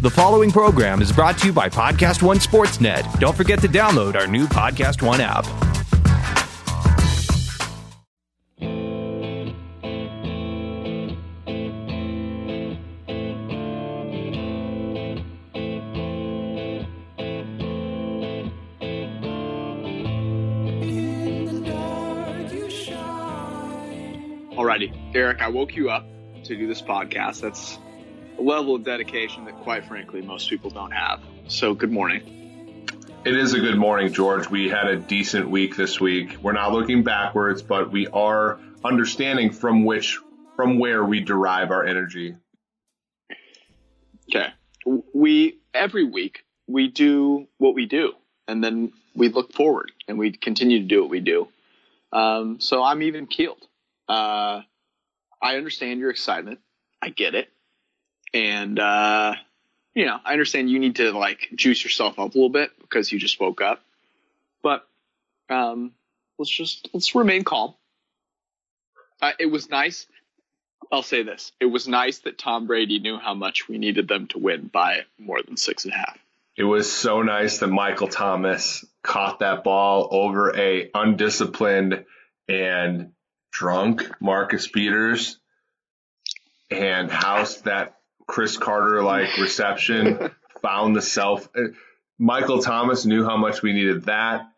The following program is brought to you by Podcast One Sportsnet. Don't forget to download our new Podcast One app. Alrighty, Eric, I woke you up to do this podcast. That's a level of dedication that, quite frankly, most people don't have. So, good morning. It is a good morning, George. We had a decent week this week. We're not looking backwards, but we are understanding from which, from where we derive our energy. Okay, we every week we do what we do, and then we look forward and we continue to do what we do. Um, so I'm even keeled. Uh, I understand your excitement. I get it. And, uh, you know, I understand you need to like juice yourself up a little bit because you just woke up. But, um, let's just, let's remain calm. Uh, it was nice. I'll say this. It was nice that Tom Brady knew how much we needed them to win by more than six and a half. It was so nice that Michael Thomas caught that ball over a undisciplined and drunk Marcus Peters and housed that Cris Carter like reception, found the self. Uh, Michael Thomas knew how much we needed that.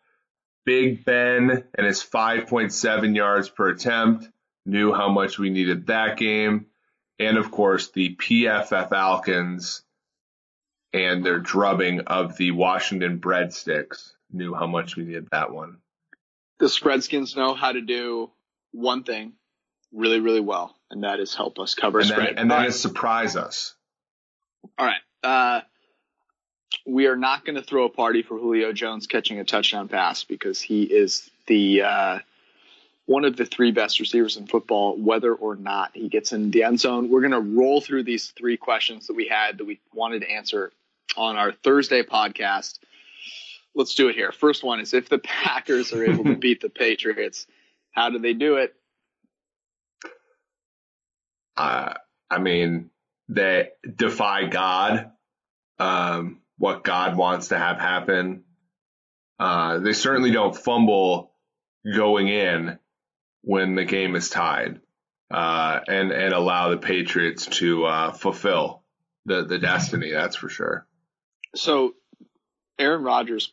Big Ben and his 5.7 yards per attempt knew how much we needed that game. And of course, the PFF Falcons and their drubbing of the Washington breadsticks knew how much we needed that one. The Spreadskins know how to do one thing really, really well, and that is help us cover and spread. Then, and then it surprise us. All right. Uh, we are not going to throw a party for Julio Jones catching a touchdown pass because he is the uh, one of the three best receivers in football, whether or not he gets in the end zone. We're going to roll through these three questions that we had that we wanted to answer on our Thursday podcast. Let's do it here. First one is if the Packers are able to beat the Patriots, how do they do it? Uh, I mean, they defy God, um, what God wants to have happen. Uh, they certainly don't fumble going in when the game is tied, uh, and and allow the Patriots to uh, fulfill the the destiny. That's for sure. So, Aaron Rodgers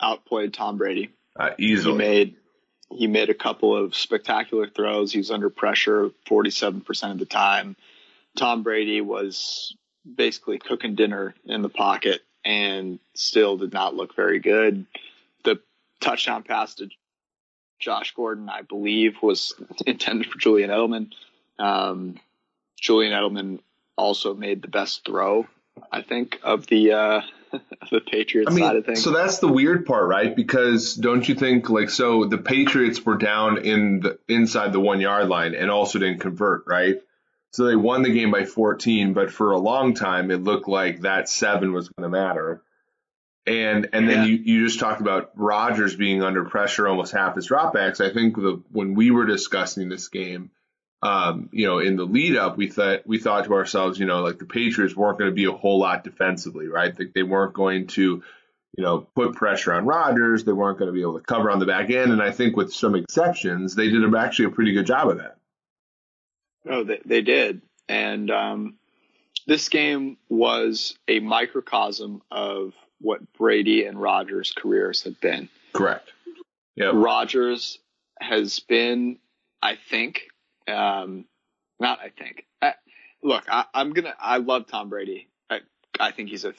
outplayed Tom Brady. Uh, easily he made he made a couple of spectacular throws. He was under pressure 47% of the time. Tom Brady was basically cooking dinner in the pocket and still did not look very good. The touchdown pass to Josh Gordon, I believe, was intended for Julian Edelman. Um, Julian Edelman also made the best throw, I think, of the uh, the Patriots I mean, side of things. So that's the weird part, right? Because don't you think like so the Patriots were down in the inside the one yard line and also didn't convert, right? So they won the game by 14, but for a long time it looked like that seven was going to matter. And and then Yeah. you, you just talked about Rodgers being under pressure almost half his dropbacks. I think the when we were discussing this game, um, you know, in the lead up, we thought we thought to ourselves, you know, like the Patriots weren't going to be a whole lot defensively, right? Like they weren't going to, you know, put pressure on Rodgers. They weren't going to be able to cover on the back end. And I think with some exceptions, they did actually a pretty good job of that. No, they, they did. And um, this game was a microcosm of what Brady and Rodgers' careers have been. Correct. Yeah. Rodgers has been, I think, um, not I think. I, look, I, I'm gonna. I love Tom Brady. I, I think he's a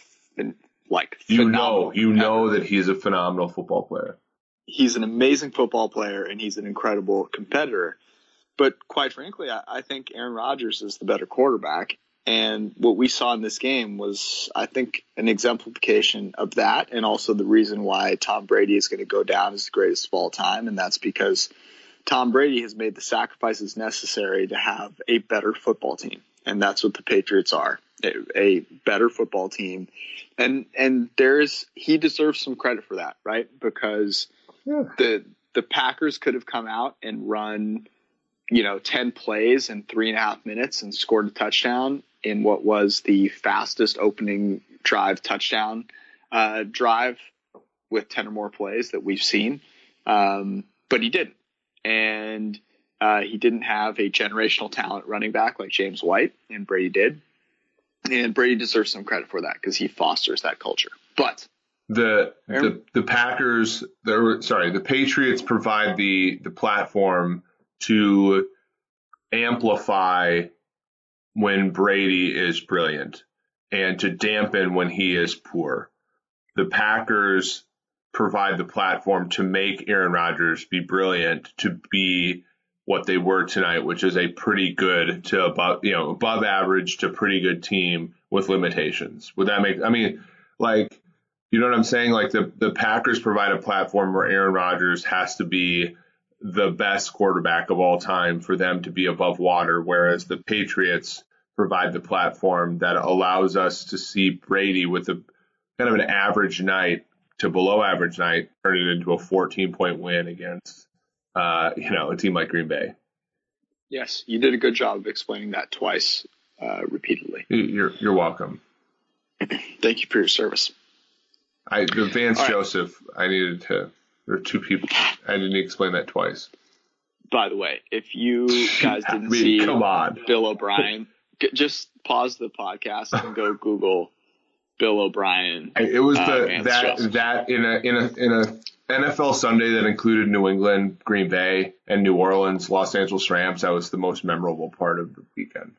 like You know, you know that he's a phenomenal football player. he's an amazing football player and he's an incredible competitor. But quite frankly, I, I think Aaron Rodgers is the better quarterback. And what we saw in this game was, I think, an exemplification of that, and also the reason why Tom Brady is going to go down as the greatest of all time. And that's because Tom Brady has made the sacrifices necessary to have a better football team. And that's what the Patriots are a, a better football team. And, and there's, he deserves some credit for that, right? Because the, the Packers could have come out and run, you know, 10 plays in three and a half minutes and scored a touchdown in what was the fastest opening drive touchdown uh, drive with 10 or more plays that we've seen. Um, but he didn't. And uh, he didn't have a generational talent running back like James White, and Brady did. And Brady deserves some credit for that because he fosters that culture. But the the the Packers, the sorry, the Patriots provide the the platform to amplify when Brady is brilliant and to dampen when he is poor. The Packers provide the platform to make Aaron Rodgers be brilliant, to be what they were tonight, which is a pretty good to above, you know, above average to pretty good team with limitations. Would that make, I mean, like, you know what I'm saying? Like the, the Packers provide a platform where Aaron Rodgers has to be the best quarterback of all time for them to be above water, whereas the Patriots provide the platform that allows us to see Brady with a kind of an average night to below average night turn it into a 14 point win against uh, you know, a team like Green Bay. Yes, you did a good job of explaining that twice, uh, repeatedly. You're you're welcome. Thank you for your service. I the Vance Joseph. I needed to. There are two people. I didn't explain that twice. By the way, if you guys didn't I mean, see come on. Bill O'Brien, just pause the podcast and go Google Bill O'Brien. It was uh, the that Joseph. that in a in a in a NFL Sunday that included New England, Green Bay, and New Orleans, Los Angeles Rams. That was the most memorable part of the weekend.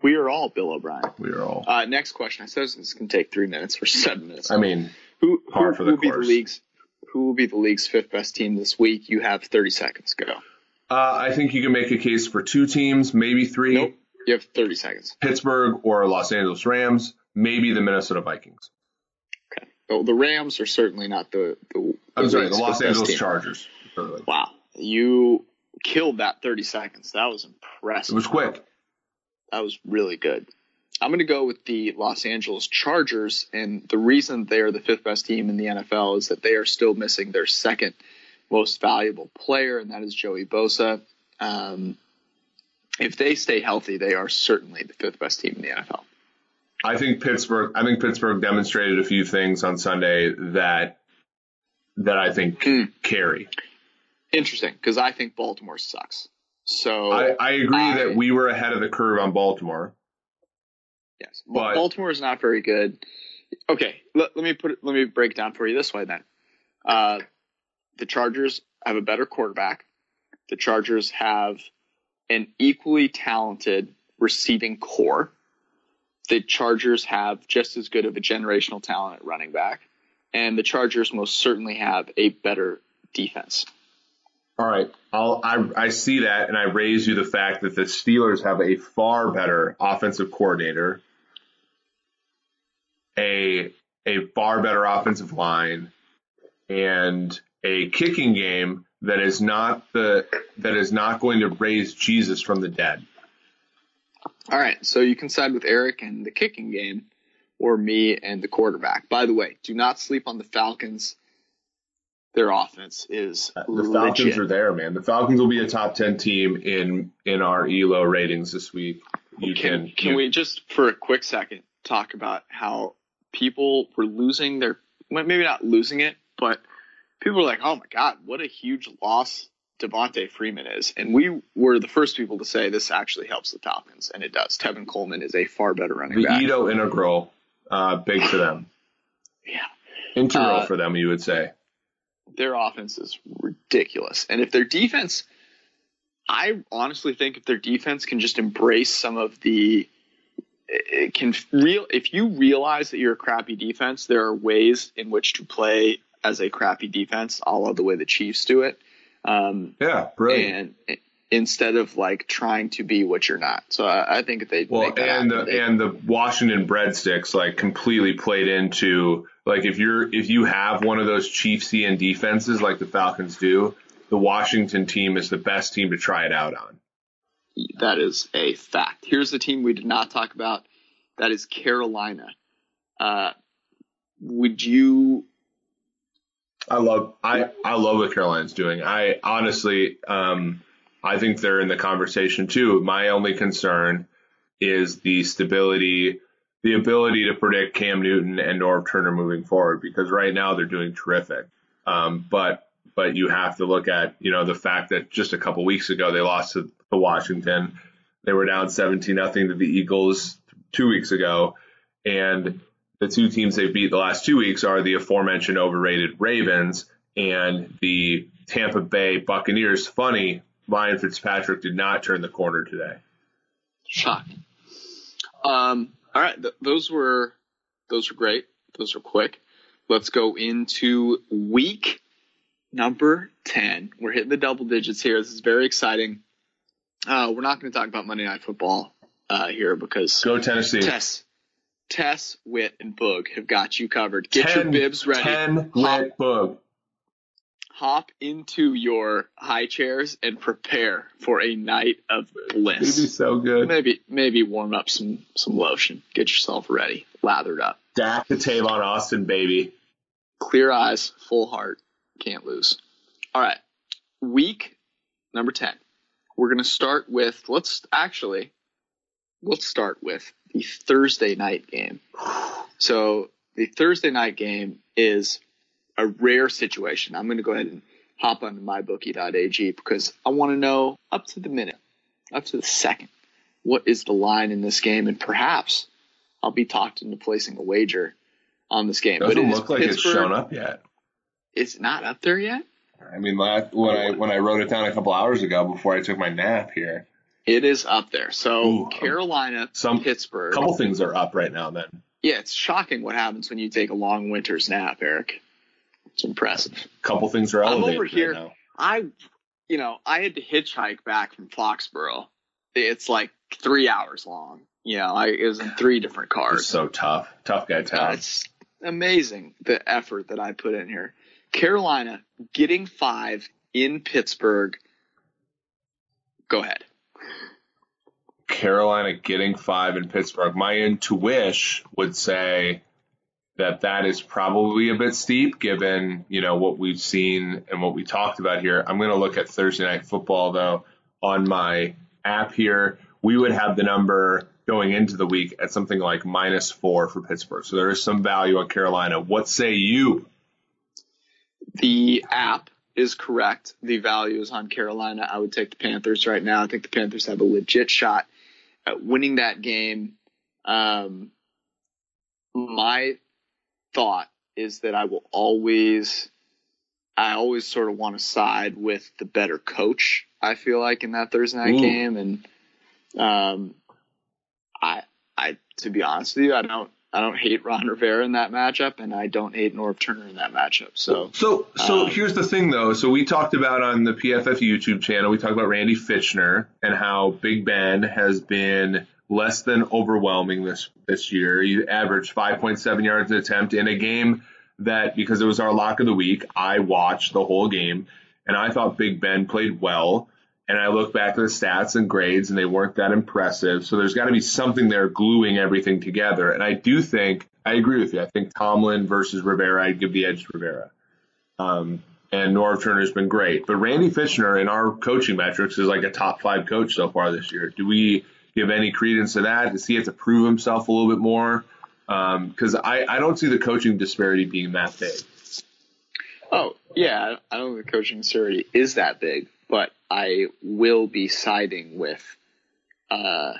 We are all Bill O'Brien. We are all. Uh, next question. I said this can take three minutes for seven minutes. I mean, who, who, who will be the league's who will be the league's fifth best team this week? You have thirty seconds. Go. Uh, I think you can make a case for two teams, maybe three. Nope. You have thirty seconds. Pittsburgh or Los Angeles Rams, maybe the Minnesota Vikings. Okay. Well, the Rams are certainly not the the I'm sorry, the Los Angeles Chargers. Wow, you killed that 30 seconds. That was impressive. It was quick. That was really good. I'm going to go with the Los Angeles Chargers, and the reason they are the fifth best team in the NFL is that they are still missing their second most valuable player, and that is Joey Bosa. Um, if they stay healthy, they are certainly the fifth best team in the NFL. I think Pittsburgh. I think Pittsburgh demonstrated a few things on Sunday that that I think mm. carry. Interesting, because I think Baltimore sucks. So I, I agree I, that we were ahead of the curve on Baltimore. Yes, but Baltimore is not very good. Okay, let, let me put it, let me break down for you this way then. Uh, the Chargers have a better quarterback. The Chargers have an equally talented receiving corps. The Chargers have just as good of a generational talent at running back and the Chargers most certainly have a better defense. All right, I, I see that, and I raise you the fact that the Steelers have a far better offensive coordinator, a a far better offensive line, and a kicking game that is not the that is not going to raise Jesus from the dead. All right, so you can side with Eric and the kicking game or me and the quarterback. By the way, do not sleep on the Falcons. Their offense is uh, the Falcons are there, man. The Falcons will be a top ten team in in our Elo ratings this week. You can can, can you, we just for a quick second talk about how people were losing their maybe not losing it, but people were like, "Oh my god, what a huge loss Devonta Freeman is. And we were the first people to say this actually helps the Falcons, and it does. Tevin Coleman is a far better running the back. The Ito integral uh, big for them. Yeah. Integral uh, for them, you would say. Their offense is ridiculous. And if their defense, I honestly think if their defense can just embrace some of the, it can real, if you realize that you're a crappy defense, there are ways in which to play as a crappy defense, all of the way the Chiefs do it. Um, yeah, brilliant. And instead of like trying to be what you're not. So I, I think they well, and the they, and the Washington breadsticks like completely played into like if you're if you have one of those chief Chiefsian defenses like the Falcons do, the Washington team is the best team to try it out on. That is a fact. Here's the team we did not talk about. That is Carolina. Uh, would you I love I I love what Carolina's doing. I honestly um I think they're in the conversation too. My only concern is the stability, the ability to predict Cam Newton and Norv Turner moving forward because right now they're doing terrific. Um, but but you have to look at you know the fact that just a couple weeks ago they lost to, to Washington. They were down 17 nothing to the Eagles two weeks ago, and the two teams they've beat the last two weeks are the aforementioned overrated Ravens and the Tampa Bay Buccaneers. Funny, Ryan Fitzpatrick did not turn the corner today. Shocking. Um, all right, th- those were those were great. Those were quick. Let's go into week number ten. We're hitting the double digits here. This is very exciting. Uh, we're not going to talk about Monday Night Football uh, here because Go Tennessee. Tess, Tess, Wit, and Boog have got you covered. Get Ten- your bibs ready. 10 Hop, wet book. hop into your high chairs and prepare for a night of bliss. It'd be so good. Maybe maybe warm up some some lotion. Get yourself ready, lathered up. Dak to Tavon Austin, baby. Clear eyes, full heart, can't lose. All right, week number ten. We're gonna start with let's actually let's start with the Thursday night game. So the Thursday night game is a rare situation. I'm gonna go ahead and hop onto mybookie.ag because I want to know up to the minute, up to the second, what is the line in this game, and perhaps I'll be talked into placing a wager on this game. Doesn't but it look like it's shown up yet. It's not up there yet. I mean, when I when I wrote it down a couple hours ago before I took my nap here, It is up there. So Ooh, Carolina, some- Pittsburgh. a couple things are up right now. Then yeah, it's shocking what happens when you take a long winter's nap, Eric. It's impressive. a couple things are I'm elevated over right here. now. I, you know, I had to hitchhike back from Foxborough. It's like three hours long. You know, I, it was in three different It's cars. so tough, tough guy Uh, town. it's amazing the effort that I put in here. Carolina getting five in Pittsburgh. Go ahead. Carolina getting five in Pittsburgh. My intuition would say that that is probably a bit steep given, you know, what we've seen and what we talked about here. I'm going to look at Thursday night football though on my app here. We would have the number going into the week at something like minus four for Pittsburgh. So there is some value on Carolina. What say you? The app is correct. The value is on Carolina. I would take the Panthers right now. I think the Panthers have a legit shot winning that game. Um, my thought is that I will always, I always sort of want to side with the better coach. I feel like in that Thursday night Ooh. game, and um, I, I, to be honest with you, I don't, I don't hate Ron Rivera in that matchup, and I don't hate Norv Turner in that matchup. So. So, so Um, here's the thing, though. So we talked about on the PFF YouTube channel, we talked about Randy Fichtner and how Big Ben has been less than overwhelming this this year. He averaged 5.7 yards an attempt in a game that, because it was our lock of the week, I watched the whole game, and I thought Big Ben played well. And I look back at the stats and grades, and they weren't that impressive. So there's got to be something there gluing everything together. And I do think, I agree with you. I think Tomlin versus Rivera, I'd give the edge to Rivera. Um, and Norv Turner's been great. But Randy Fichtner in our coaching metrics is like a top five coach so far this year. Do we give any credence to that? Does he have to prove himself a little bit more? Because I, I don't see the coaching disparity being that big. Oh, yeah, I don't think the coaching disparity is that big, but I will be siding with uh,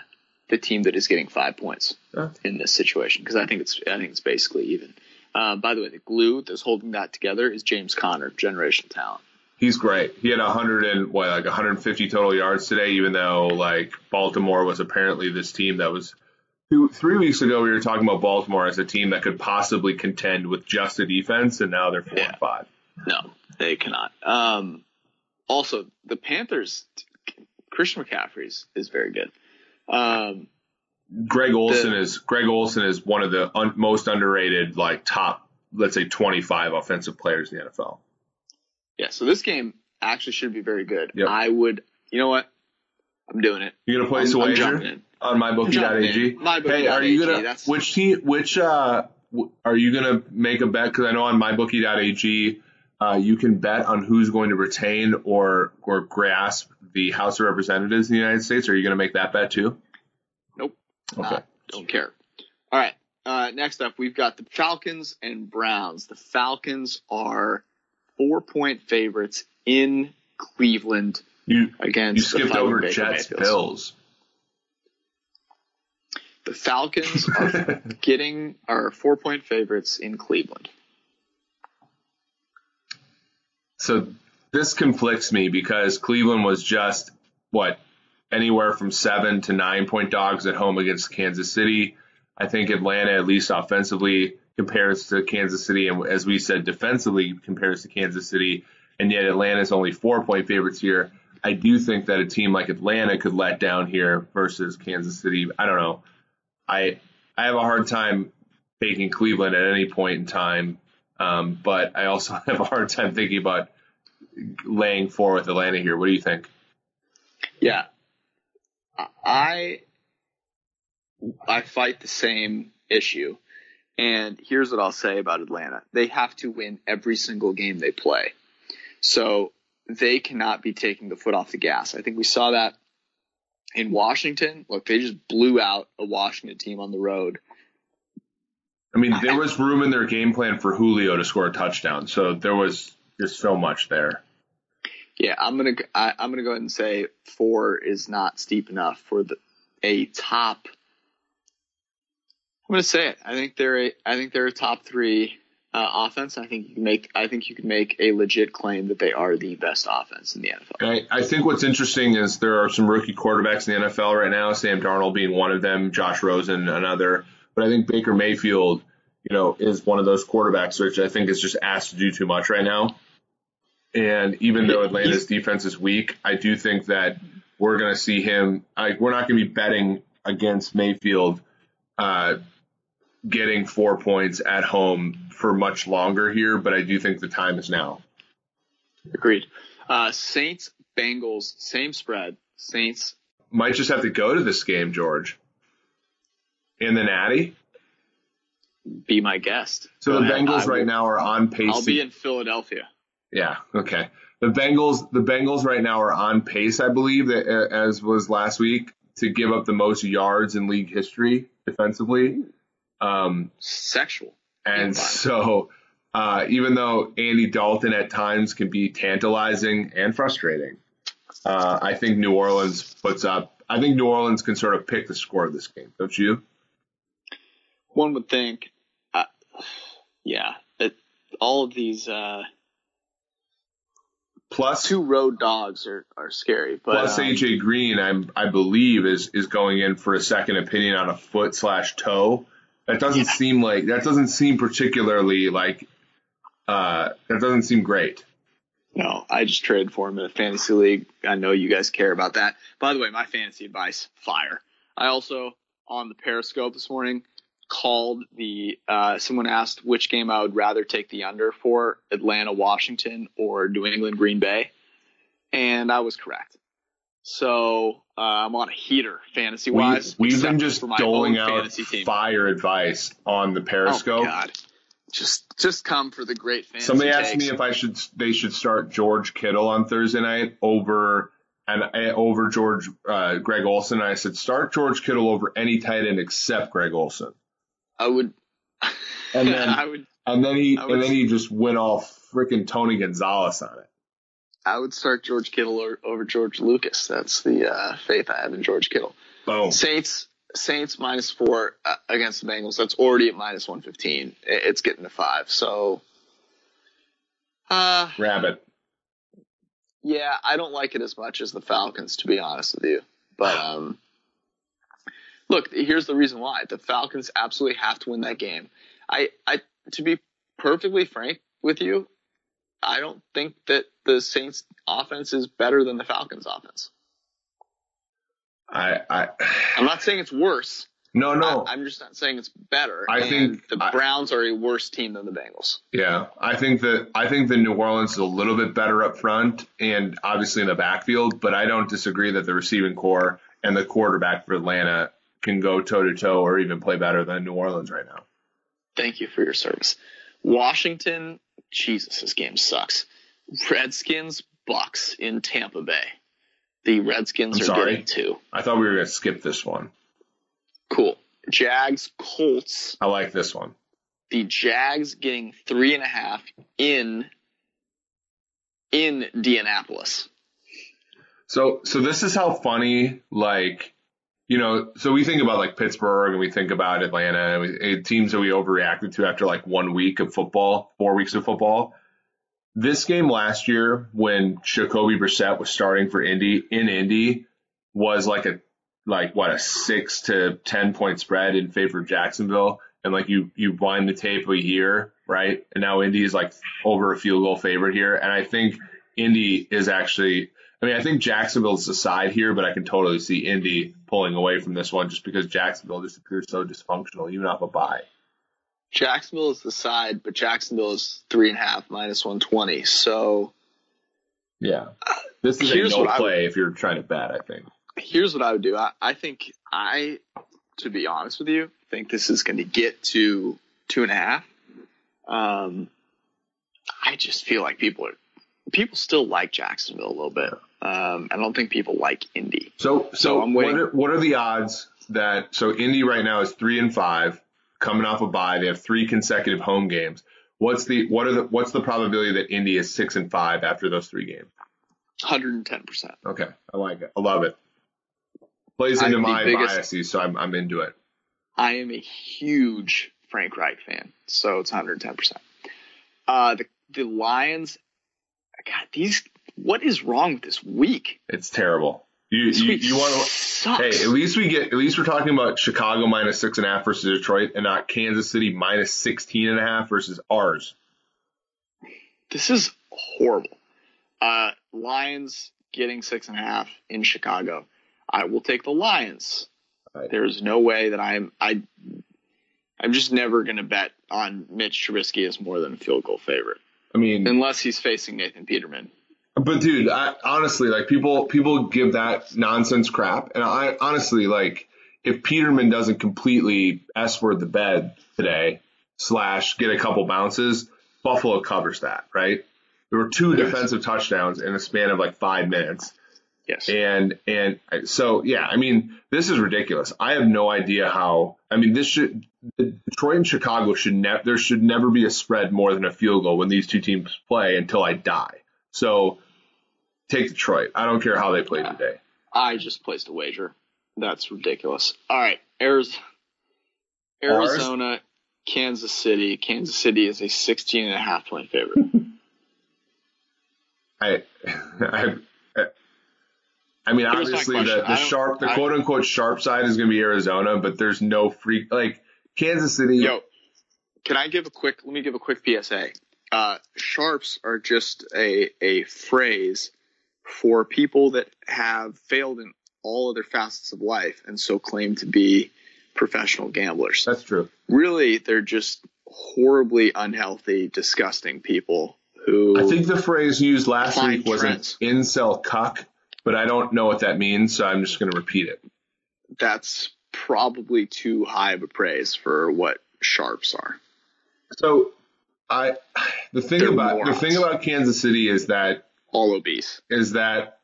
the team that is getting five points Yeah. in this situation because I think it's I think it's basically even. Uh, by the way, the glue that's holding that together is James Conner, generational talent. He's great. He had 100 and what, like 150 total yards today, even though like Baltimore was apparently this team that was two, three weeks ago. We were talking about Baltimore as a team that could possibly contend with just a defense, and now they're four Yeah. and five. No, they cannot. Um, also, the Panthers, Christian McCaffrey is very good. Um, Greg Olsen The- is Greg Olsen is one of the un, most underrated, like top, let's say 25 offensive players in the NFL. yeah, so this game actually should be very good. Yep. I would, you know what? I'm doing it. You're gonna place I'm, a wager on mybookie.ag? Jumping Hey, are you gonna which team? Which uh, w- are you gonna make a bet? Because I know on mybookie.ag, uh, you can bet on who's going to retain or or grasp the House of Representatives in the United States. Are you gonna make that bet too? Nope. Okay. Uh, don't care. All right. Uh, next up, we've got the Falcons and Browns. The Falcons are four point favorites in Cleveland you, against you skipped over Jets Bills. The Falcons are getting are four point favorites in Cleveland. So this conflicts me because Cleveland was just what anywhere from seven to nine point dogs at home against Kansas City. I think Atlanta, at least offensively, compares to Kansas City, and as we said, defensively compares to Kansas City, and yet Atlanta is only four point favorites here. I do think that a team like Atlanta could let down here versus Kansas City. I don't know. I I have a hard time taking Cleveland at any point in time, um, but I also have a hard time thinking about laying four with Atlanta here. What do you think? Yeah, I I fight the same issue. And here's what I'll say about Atlanta. They have to win every single game they play. So they cannot be taking the foot off the gas. I think we saw that in Washington. Look, they just blew out a Washington team on the road. I mean, there was room in their game plan for Julio to score a touchdown. So there was just so much there. Yeah, I'm gonna I, am gonna go ahead and say four is not steep enough for the a top. I'm gonna say it. I think they're a I think they're a top three uh, offense. I think you can make I think you can make a legit claim that they are the best offense in the NFL. I, I think what's interesting is there are some rookie quarterbacks in the NFL right now. Sam Darnold being one of them, Josh Rosen another. But I think Baker Mayfield, you know, is one of those quarterbacks which I think is just asked to do too much right now. And even though Atlanta's defense is weak, I do think that we're going to see him. Like we're not going to be betting against Mayfield uh, getting four points at home for much longer here, but I do think the time is now. Agreed. Uh, Saints Bengals same spread. Saints might just have to go to this game, George. In the Natty. Be my guest. So go the ahead. Bengals right now are on pace. I'll be in Philadelphia. Yeah. Okay. The Bengals, the Bengals right now are on pace, I believe, as was last week, to give up the most yards in league history defensively. Um, Sexual. And so, uh, even though Andy Dalton at times can be tantalizing and frustrating, uh, I think New Orleans puts up. I think New Orleans can sort of pick the score of this game, don't you? One would think. Uh, yeah, it, all of these uh, Plus two road dogs are, are scary. But, plus um, AJ Green, I I believe is is going in for a second opinion on a foot slash toe. That doesn't yeah. seem like that doesn't seem particularly like uh, that doesn't seem great. No, I just traded for him in a fantasy league. I know you guys care about that. By the way, my fantasy advice: fire. I also on the Periscope this morning called the uh, someone asked which game I would rather take the under for Atlanta Washington or New England Green Bay, and I was correct. So uh, I'm on a heater fantasy wise. We, have been just doling out fire advice on the Periscope. Oh God. Just just come for the great fantasy. Somebody asked takes. me if I should they should start George Kittle on Thursday night over and uh, over George uh, Greg Olsen. I said start George Kittle over any tight end except Greg Olsen. I would. And then I would. And then he would, and then he just went off freaking Tony Gonzalez on it. I would start George Kittle or, over George Lucas. That's the uh, faith I have in George Kittle. Boom. Saints Saints minus four uh, against the Bengals. That's already at minus one fifteen. It's getting to five. So. Uh, Rabbit. Yeah, I don't like it as much as the Falcons, to be honest with you. But um, look, here's the reason why the Falcons absolutely have to win that game. I, I, to be perfectly frank with you, I don't think that the Saints offense is better than the Falcons offense. I, I I'm not saying it's worse. No, no. I, am just not saying it's better. I think the Browns I, are a worse team than the Bengals. Yeah, I think that I think the New Orleans is a little bit better up front and obviously in the backfield, but I don't disagree that the receiving corps and the quarterback for Atlanta can go toe to toe or even play better than New Orleans right now. Thank you for your service. Washington, Jesus, this game sucks. Redskins, Bucks in Tampa Bay. The Redskins I'm are sorry. getting two. I thought we were going to skip this one. Cool. Jags, Colts. I like this one. The Jags getting three and a half in in Indianapolis. So so this is how funny like you know so we think about like Pittsburgh and we think about Atlanta and eh, teams that we overreacted to after like one week of football, four weeks of football. This game last year when Jacoby Brissett was starting for Indy in Indy was like a like what a six to ten point spread in favor of Jacksonville. And like you you wind the tape a year, right? And now Indy is like over a field goal favorite here. And I think Indy is actually I mean, I think Jacksonville's the side here, but I can totally see Indy pulling away from this one just because Jacksonville just appears so dysfunctional, even off a bye. Jacksonville is the side, but Jacksonville is three and a half minus one twenty. So yeah, this is Here's a no play if you're trying to bet. I think. here's what I would do. I, I think I, to be honest with you, think this is going to get to two and a half. Um, I just feel like people are people still like Jacksonville a little bit. Um, I don't think people like Indy. So, so, So I'm what are, what are the odds that so Indy right now is three and five, coming off a bye. They have three consecutive home games. What's the what are the what's the probability that Indy is six and five after those three games? 110 percent. Okay, I like it. I love it. Plays I'm into my biggest- biases, so I'm I'm into it. I am a huge Frank Reich fan, so it's 110 percent. Uh, the the Lions, God, these what is wrong with this week? It's terrible. You This you, you want to sucks. Hey, at least we get at least we're talking about Chicago minus six and a half versus Detroit and not Kansas City minus sixteen and a half versus ours. This is horrible. Uh, Lions getting six and a half in Chicago. I will take the Lions. Right. There's no way that I'm I I'm just never gonna bet on Mitch Trubisky as more than a field goal favorite I mean, unless he's facing Nathan Peterman. But dude, I, honestly, like people people give that nonsense crap, and I honestly like if Peterman doesn't completely s word the bed today slash get a couple bounces, Buffalo covers that, right? There were two Yes. defensive touchdowns in a span of like five minutes. Yes. And and so yeah, I mean, this is ridiculous. I have no idea how. I mean, this should Detroit and Chicago should never there should never be a spread more than a field goal when these two teams play until I die. So take Detroit. I don't care how they play today. I just placed a wager. That's ridiculous. All right, Arizona, Arizona, Kansas City. Kansas City is a 16 and a half point favorite. I I. I mean, Here's obviously, the, the sharp, the quote unquote sharp side is going to be Arizona, but there's no freak like Kansas City. Yo, can I give a quick? Let me give a quick PSA. Uh, sharps are just a a phrase for people that have failed in all other facets of life and so claim to be professional gamblers. That's true. Really, they're just horribly unhealthy, disgusting people who I think the phrase used last week was an incel cuck, but I don't know what that means, so I'm just going to repeat it. that's probably too high of a praise for what sharps are. So, I the thing They're about the thing about Kansas City is that All obese. is that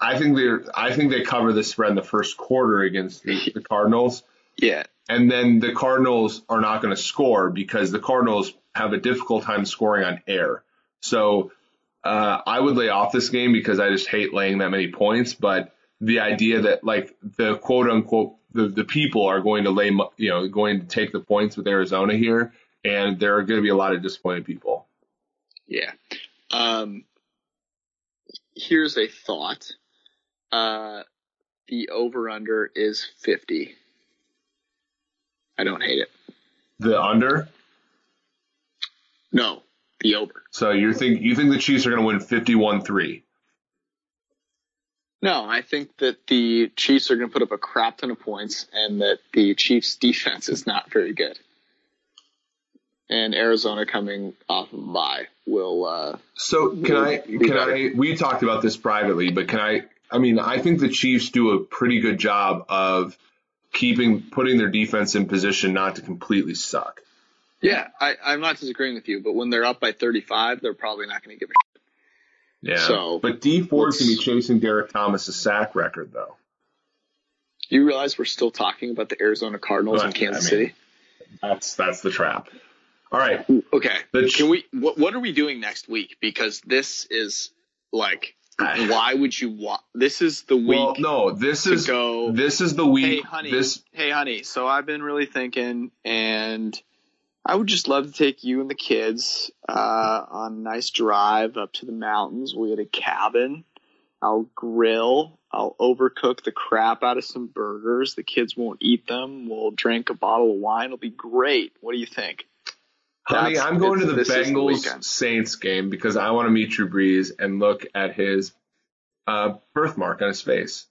I think they're I think they cover the spread in the first quarter against the, the Cardinals, Yeah. and then the Cardinals are not going to score because the Cardinals have a difficult time scoring on air. So uh, I would lay off this game because I just hate laying that many points. But the idea that like the quote unquote the, the people are going to lay you know going to take the points with Arizona here, and there are going to be a lot of disappointed people. Yeah. Um, here's a thought. Uh, the over under is 50. I don't hate it. The under. No, the over. So you think you think the Chiefs are going to win 51-3. No, I think that the Chiefs are going to put up a crap ton of points and that the Chiefs defense is not very good. And Arizona coming off of bye will, uh, So can I Be can better. I we talked about this privately, but can I I mean I think the Chiefs do a pretty good job of keeping putting their defense in position not to completely suck. yeah, I, I'm not disagreeing with you, but when they're up by 35, they're probably not going to give a shit. Yeah. So, but Dee Ford's gonna be chasing Derrick Thomas' sack record though. You realize we're still talking about the Arizona Cardinals in Kansas I mean, City? That's that's the trap. All right. Okay. Can we? What, what are we doing next week? Because this is like why would you want? This is the week. Well, no, this is go. This is the week. Hey, honey. This. Hey, honey. So I've been really thinking, and I would just love to take you and the kids uh, on a nice drive up to the mountains. We had a cabin. I'll grill. I'll overcook the crap out of some burgers. The kids won't eat them. We'll drink a bottle of wine. It'll be great. What do you think? Honey, That's, I'm going to the Bengals the Saints game because I want to meet Drew Brees and look at his uh, birthmark on his face.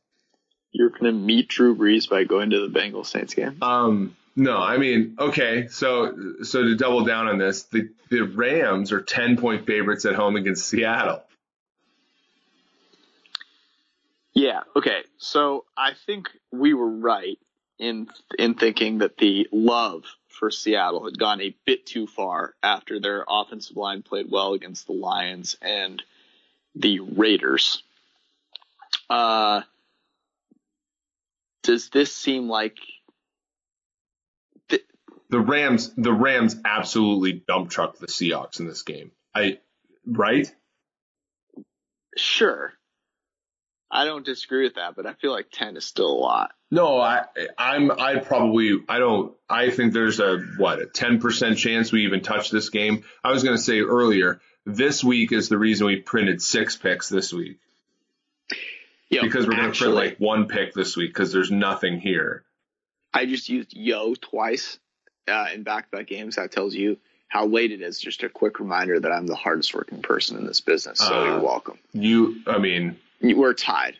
You're going to meet Drew Brees by going to the Bengals Saints game? Um, no, I mean, okay, so so to double down on this, the the Rams are 10 point favorites at home against Seattle. Yeah, okay. So I think we were right in in thinking that the love for Seattle had gone a bit too far after their offensive line played well against the Lions and the Raiders. Uh, does this seem like th- the Rams? The Rams absolutely dump truck the Seahawks in this game. I right? Sure. I don't disagree with that, but I feel like ten is still a lot. No, I, I'm, I probably, I don't, I think there's a, what, a 10% chance we even touch this game. I was going to say earlier, this week is the reason we printed six picks this week. Yo, because we're going to print like one pick this week because there's nothing here. I just used yo twice uh, in back-to-back games. That tells you how late it is. Just a quick reminder that I'm the hardest working person in this business. So uh, you're welcome. You, I mean, we're tied.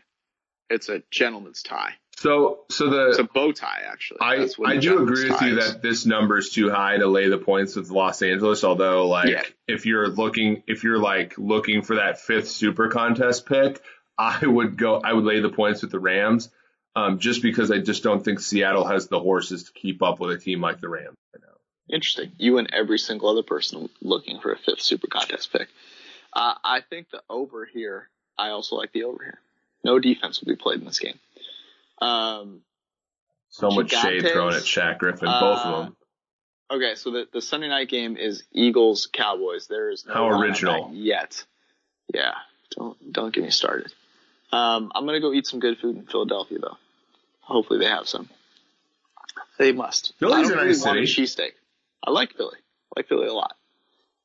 It's a gentleman's tie. So, so the it's a bow tie actually. I I do agree with you is. that this number is too high to lay the points with Los Angeles. Although, like, yeah. if you're looking, if you're like looking for that fifth Super Contest pick, I would go. I would lay the points with the Rams, um, just because I just don't think Seattle has the horses to keep up with a team like the Rams right now. Interesting. You and every single other person looking for a fifth Super Contest pick. Uh, I think the over here. I also like the over here. No defense will be played in this game. Um, so much shade thrown at Shaq Griffin, uh, both of them. Okay, so the, the Sunday night game is Eagles Cowboys. There is no how original yet. Yeah, don't don't get me started. Um, I'm gonna go eat some good food in Philadelphia though. Hopefully they have some. They must. Philly's a nice city. Cheesesteak. I like Philly. I like Philly a lot.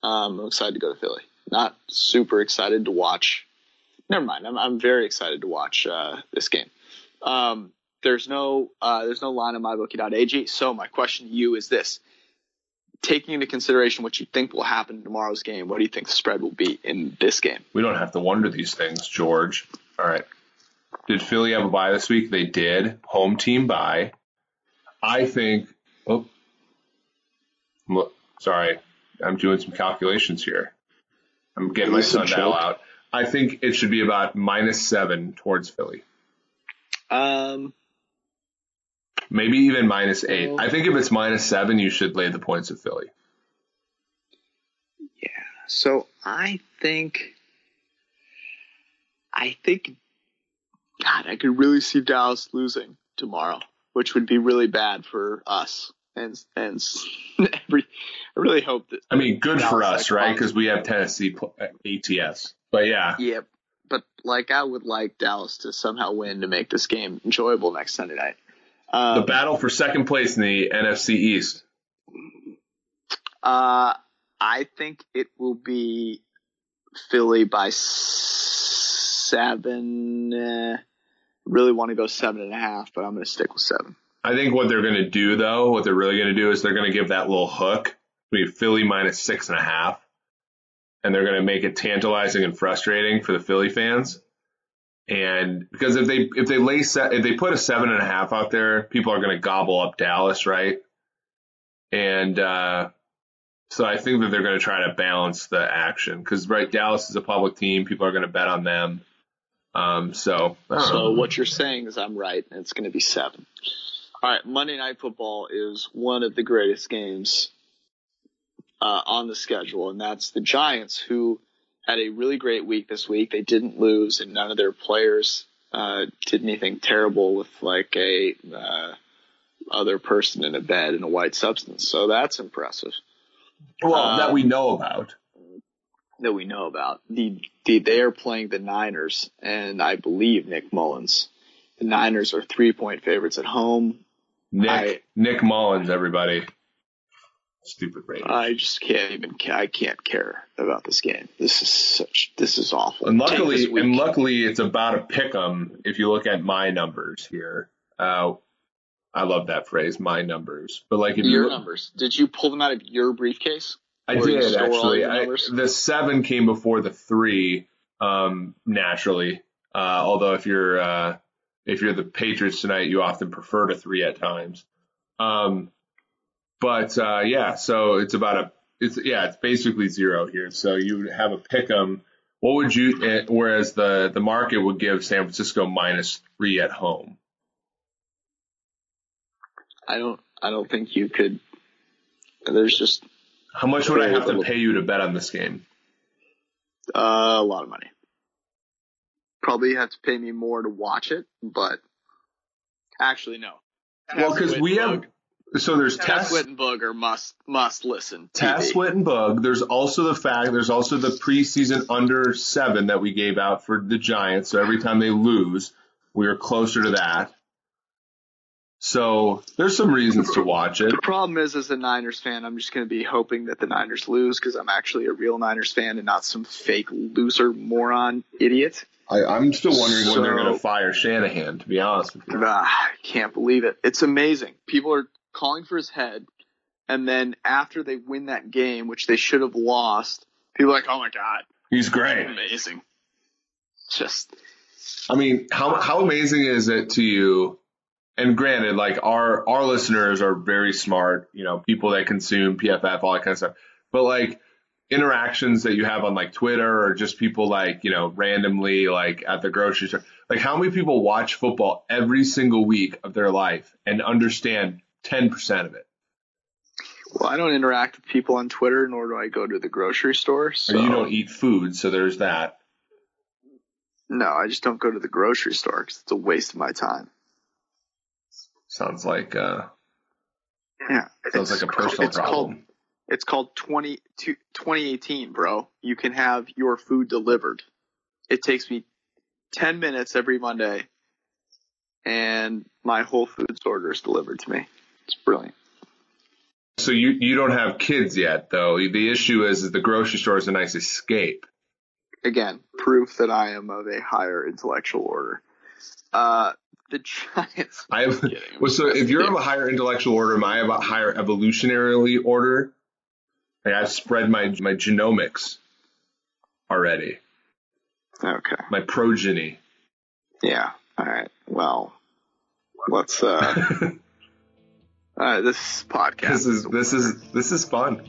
Um, I'm excited to go to Philly. Not super excited to watch. Never mind. I'm I'm very excited to watch uh, this game. Um, there's no uh, there's no line on mybookie.ag. So my question to you is this: taking into consideration what you think will happen in tomorrow's game, what do you think the spread will be in this game? We don't have to wonder these things, George. All right. Did Philly have a bye this week? They did. Home team bye. I think. Oh, look, sorry, I'm doing some calculations here. I'm getting my sundial out. I think it should be about minus seven towards Philly. Um, maybe even minus eight. I think if it's minus seven, you should lay the points of Philly. Yeah. So I think, I think, God, I could really see Dallas losing tomorrow, which would be really bad for us. And and every, I really hope that. I mean, good Dallas for us, right? Because we have Tennessee ATS. But yeah. Yep but like I would like Dallas to somehow win to make this game enjoyable next Sunday night. Um, the battle for second place in the NFC East. Uh, I think it will be Philly by seven. Uh, really want to go seven and a half, but I'm going to stick with seven. I think what they're going to do, though, what they're really going to do is they're going to give that little hook. Be Philly minus six and a half and they're going to make it tantalizing and frustrating for the Philly fans. And because if they if they lay set if they put a seven and a half out there, people are going to gobble up Dallas, right? And uh, so I think that they're going to try to balance the action because right, Dallas is a public team. People are going to bet on them. Um, so so know. what you're saying is I'm right, and it's going to be seven. All right, Monday Night Football is one of the greatest games uh, on the schedule, and that's the Giants, who had a really great week this week. They didn't lose, and none of their players uh, did anything terrible with like a uh, other person in a bed in a white substance. So that's impressive. Well, Uh, that we know about. that we know about. The, the they are playing the Niners, and I believe Nick Mullens. The Niners are three point favorites at home. Nick I- Nick Mullens, everybody. Stupid Raiders. I just can't even. I can't care about this game. This is such. This is awful. and luckily, and luckily, it's about a pick 'em. If you look at my numbers here, uh, I love that phrase, my numbers. But like, if your you, numbers. Did you pull them out of your briefcase? I Or did actually. I, the seven came before the three, um, naturally. Uh, although if you're uh, if you're the Patriots tonight, you often prefer to three at times. Um, but uh, yeah, so it's about a it's yeah, it's basically zero here. So you would have a pick 'em. What would you? eh, Whereas the the market would give San Francisco minus three at home. I don't. I don't think you could. There's just How much would I have to pay you to bet on this game? uh, a lot of money. Probably have to pay me more to watch it, but actually no. Well, because we have so there's Tess Tess Wittenberg are must must listen. Tess TV. Wittenbug. There's also the fact there's also the preseason under seven that we gave out for the Giants. So every time they lose, we are closer to that. So there's some reasons to watch it. The problem is, as a Niners fan, I'm just going to be hoping that the Niners lose because I'm actually a real Niners fan and not some fake loser moron idiot. I, I'm still wondering when they're going to fire Shanahan. To be honest with you, Ah, I can't believe it. It's amazing. People are calling for his head, and then after they win that game, which they should have lost, people are like, "Oh my god, he's great. amazing!" Just I mean, how how amazing is it to you? And granted, like our our listeners are very smart, you know, people that consume PFF, all that kind of stuff. But like interactions that you have on like Twitter or just people like you know randomly like at the grocery store, like how many people watch football every single week of their life and understand ten percent of it? well, I don't interact with people on Twitter, nor do I go to the grocery store. So Or you don't eat food, so there's that. no, I just don't go to the grocery store because it's a waste of my time. Sounds like uh, Yeah, sounds it's like a personal it's problem. Called, it's called 20, 2018, bro. You can have your food delivered. It takes me 10 minutes every Monday, and my Whole Foods order is delivered to me. It's brilliant. So you you don't have kids yet, though. The issue is, is the grocery store is a nice escape. Again, proof that I am of a higher intellectual order. Uh, the Giants. I have, kidding. well, so if you're of a higher intellectual order, am I of a higher evolutionarily order? Like I've spread my my genomics already, Okay. my progeny. Yeah. All right. Well, let's. uh uh, This podcast. this is this is this is fun.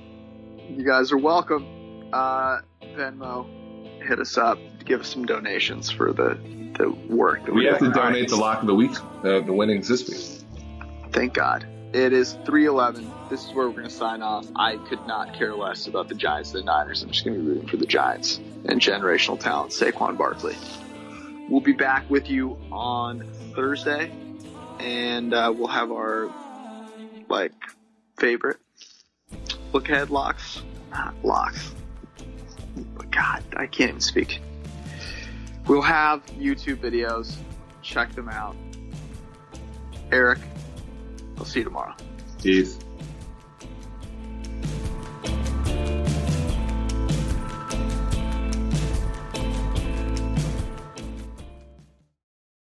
You guys are welcome. Uh, Venmo, hit us up. Give us some donations for the the work that We have to donate the lock of the week, uh, the winnings this week. Thank God. It is 311. This is where we're going to sign off. I could not care less about the Giants and the Niners. I'm just going to be rooting for the Giants and generational talent, Saquon Barkley. We'll be back with you on Thursday, and uh, we'll have our like favorite look ahead locks, not ah, locks. God, I can't even speak. We'll have YouTube videos. Check them out. Eric, I'll see you tomorrow. Peace.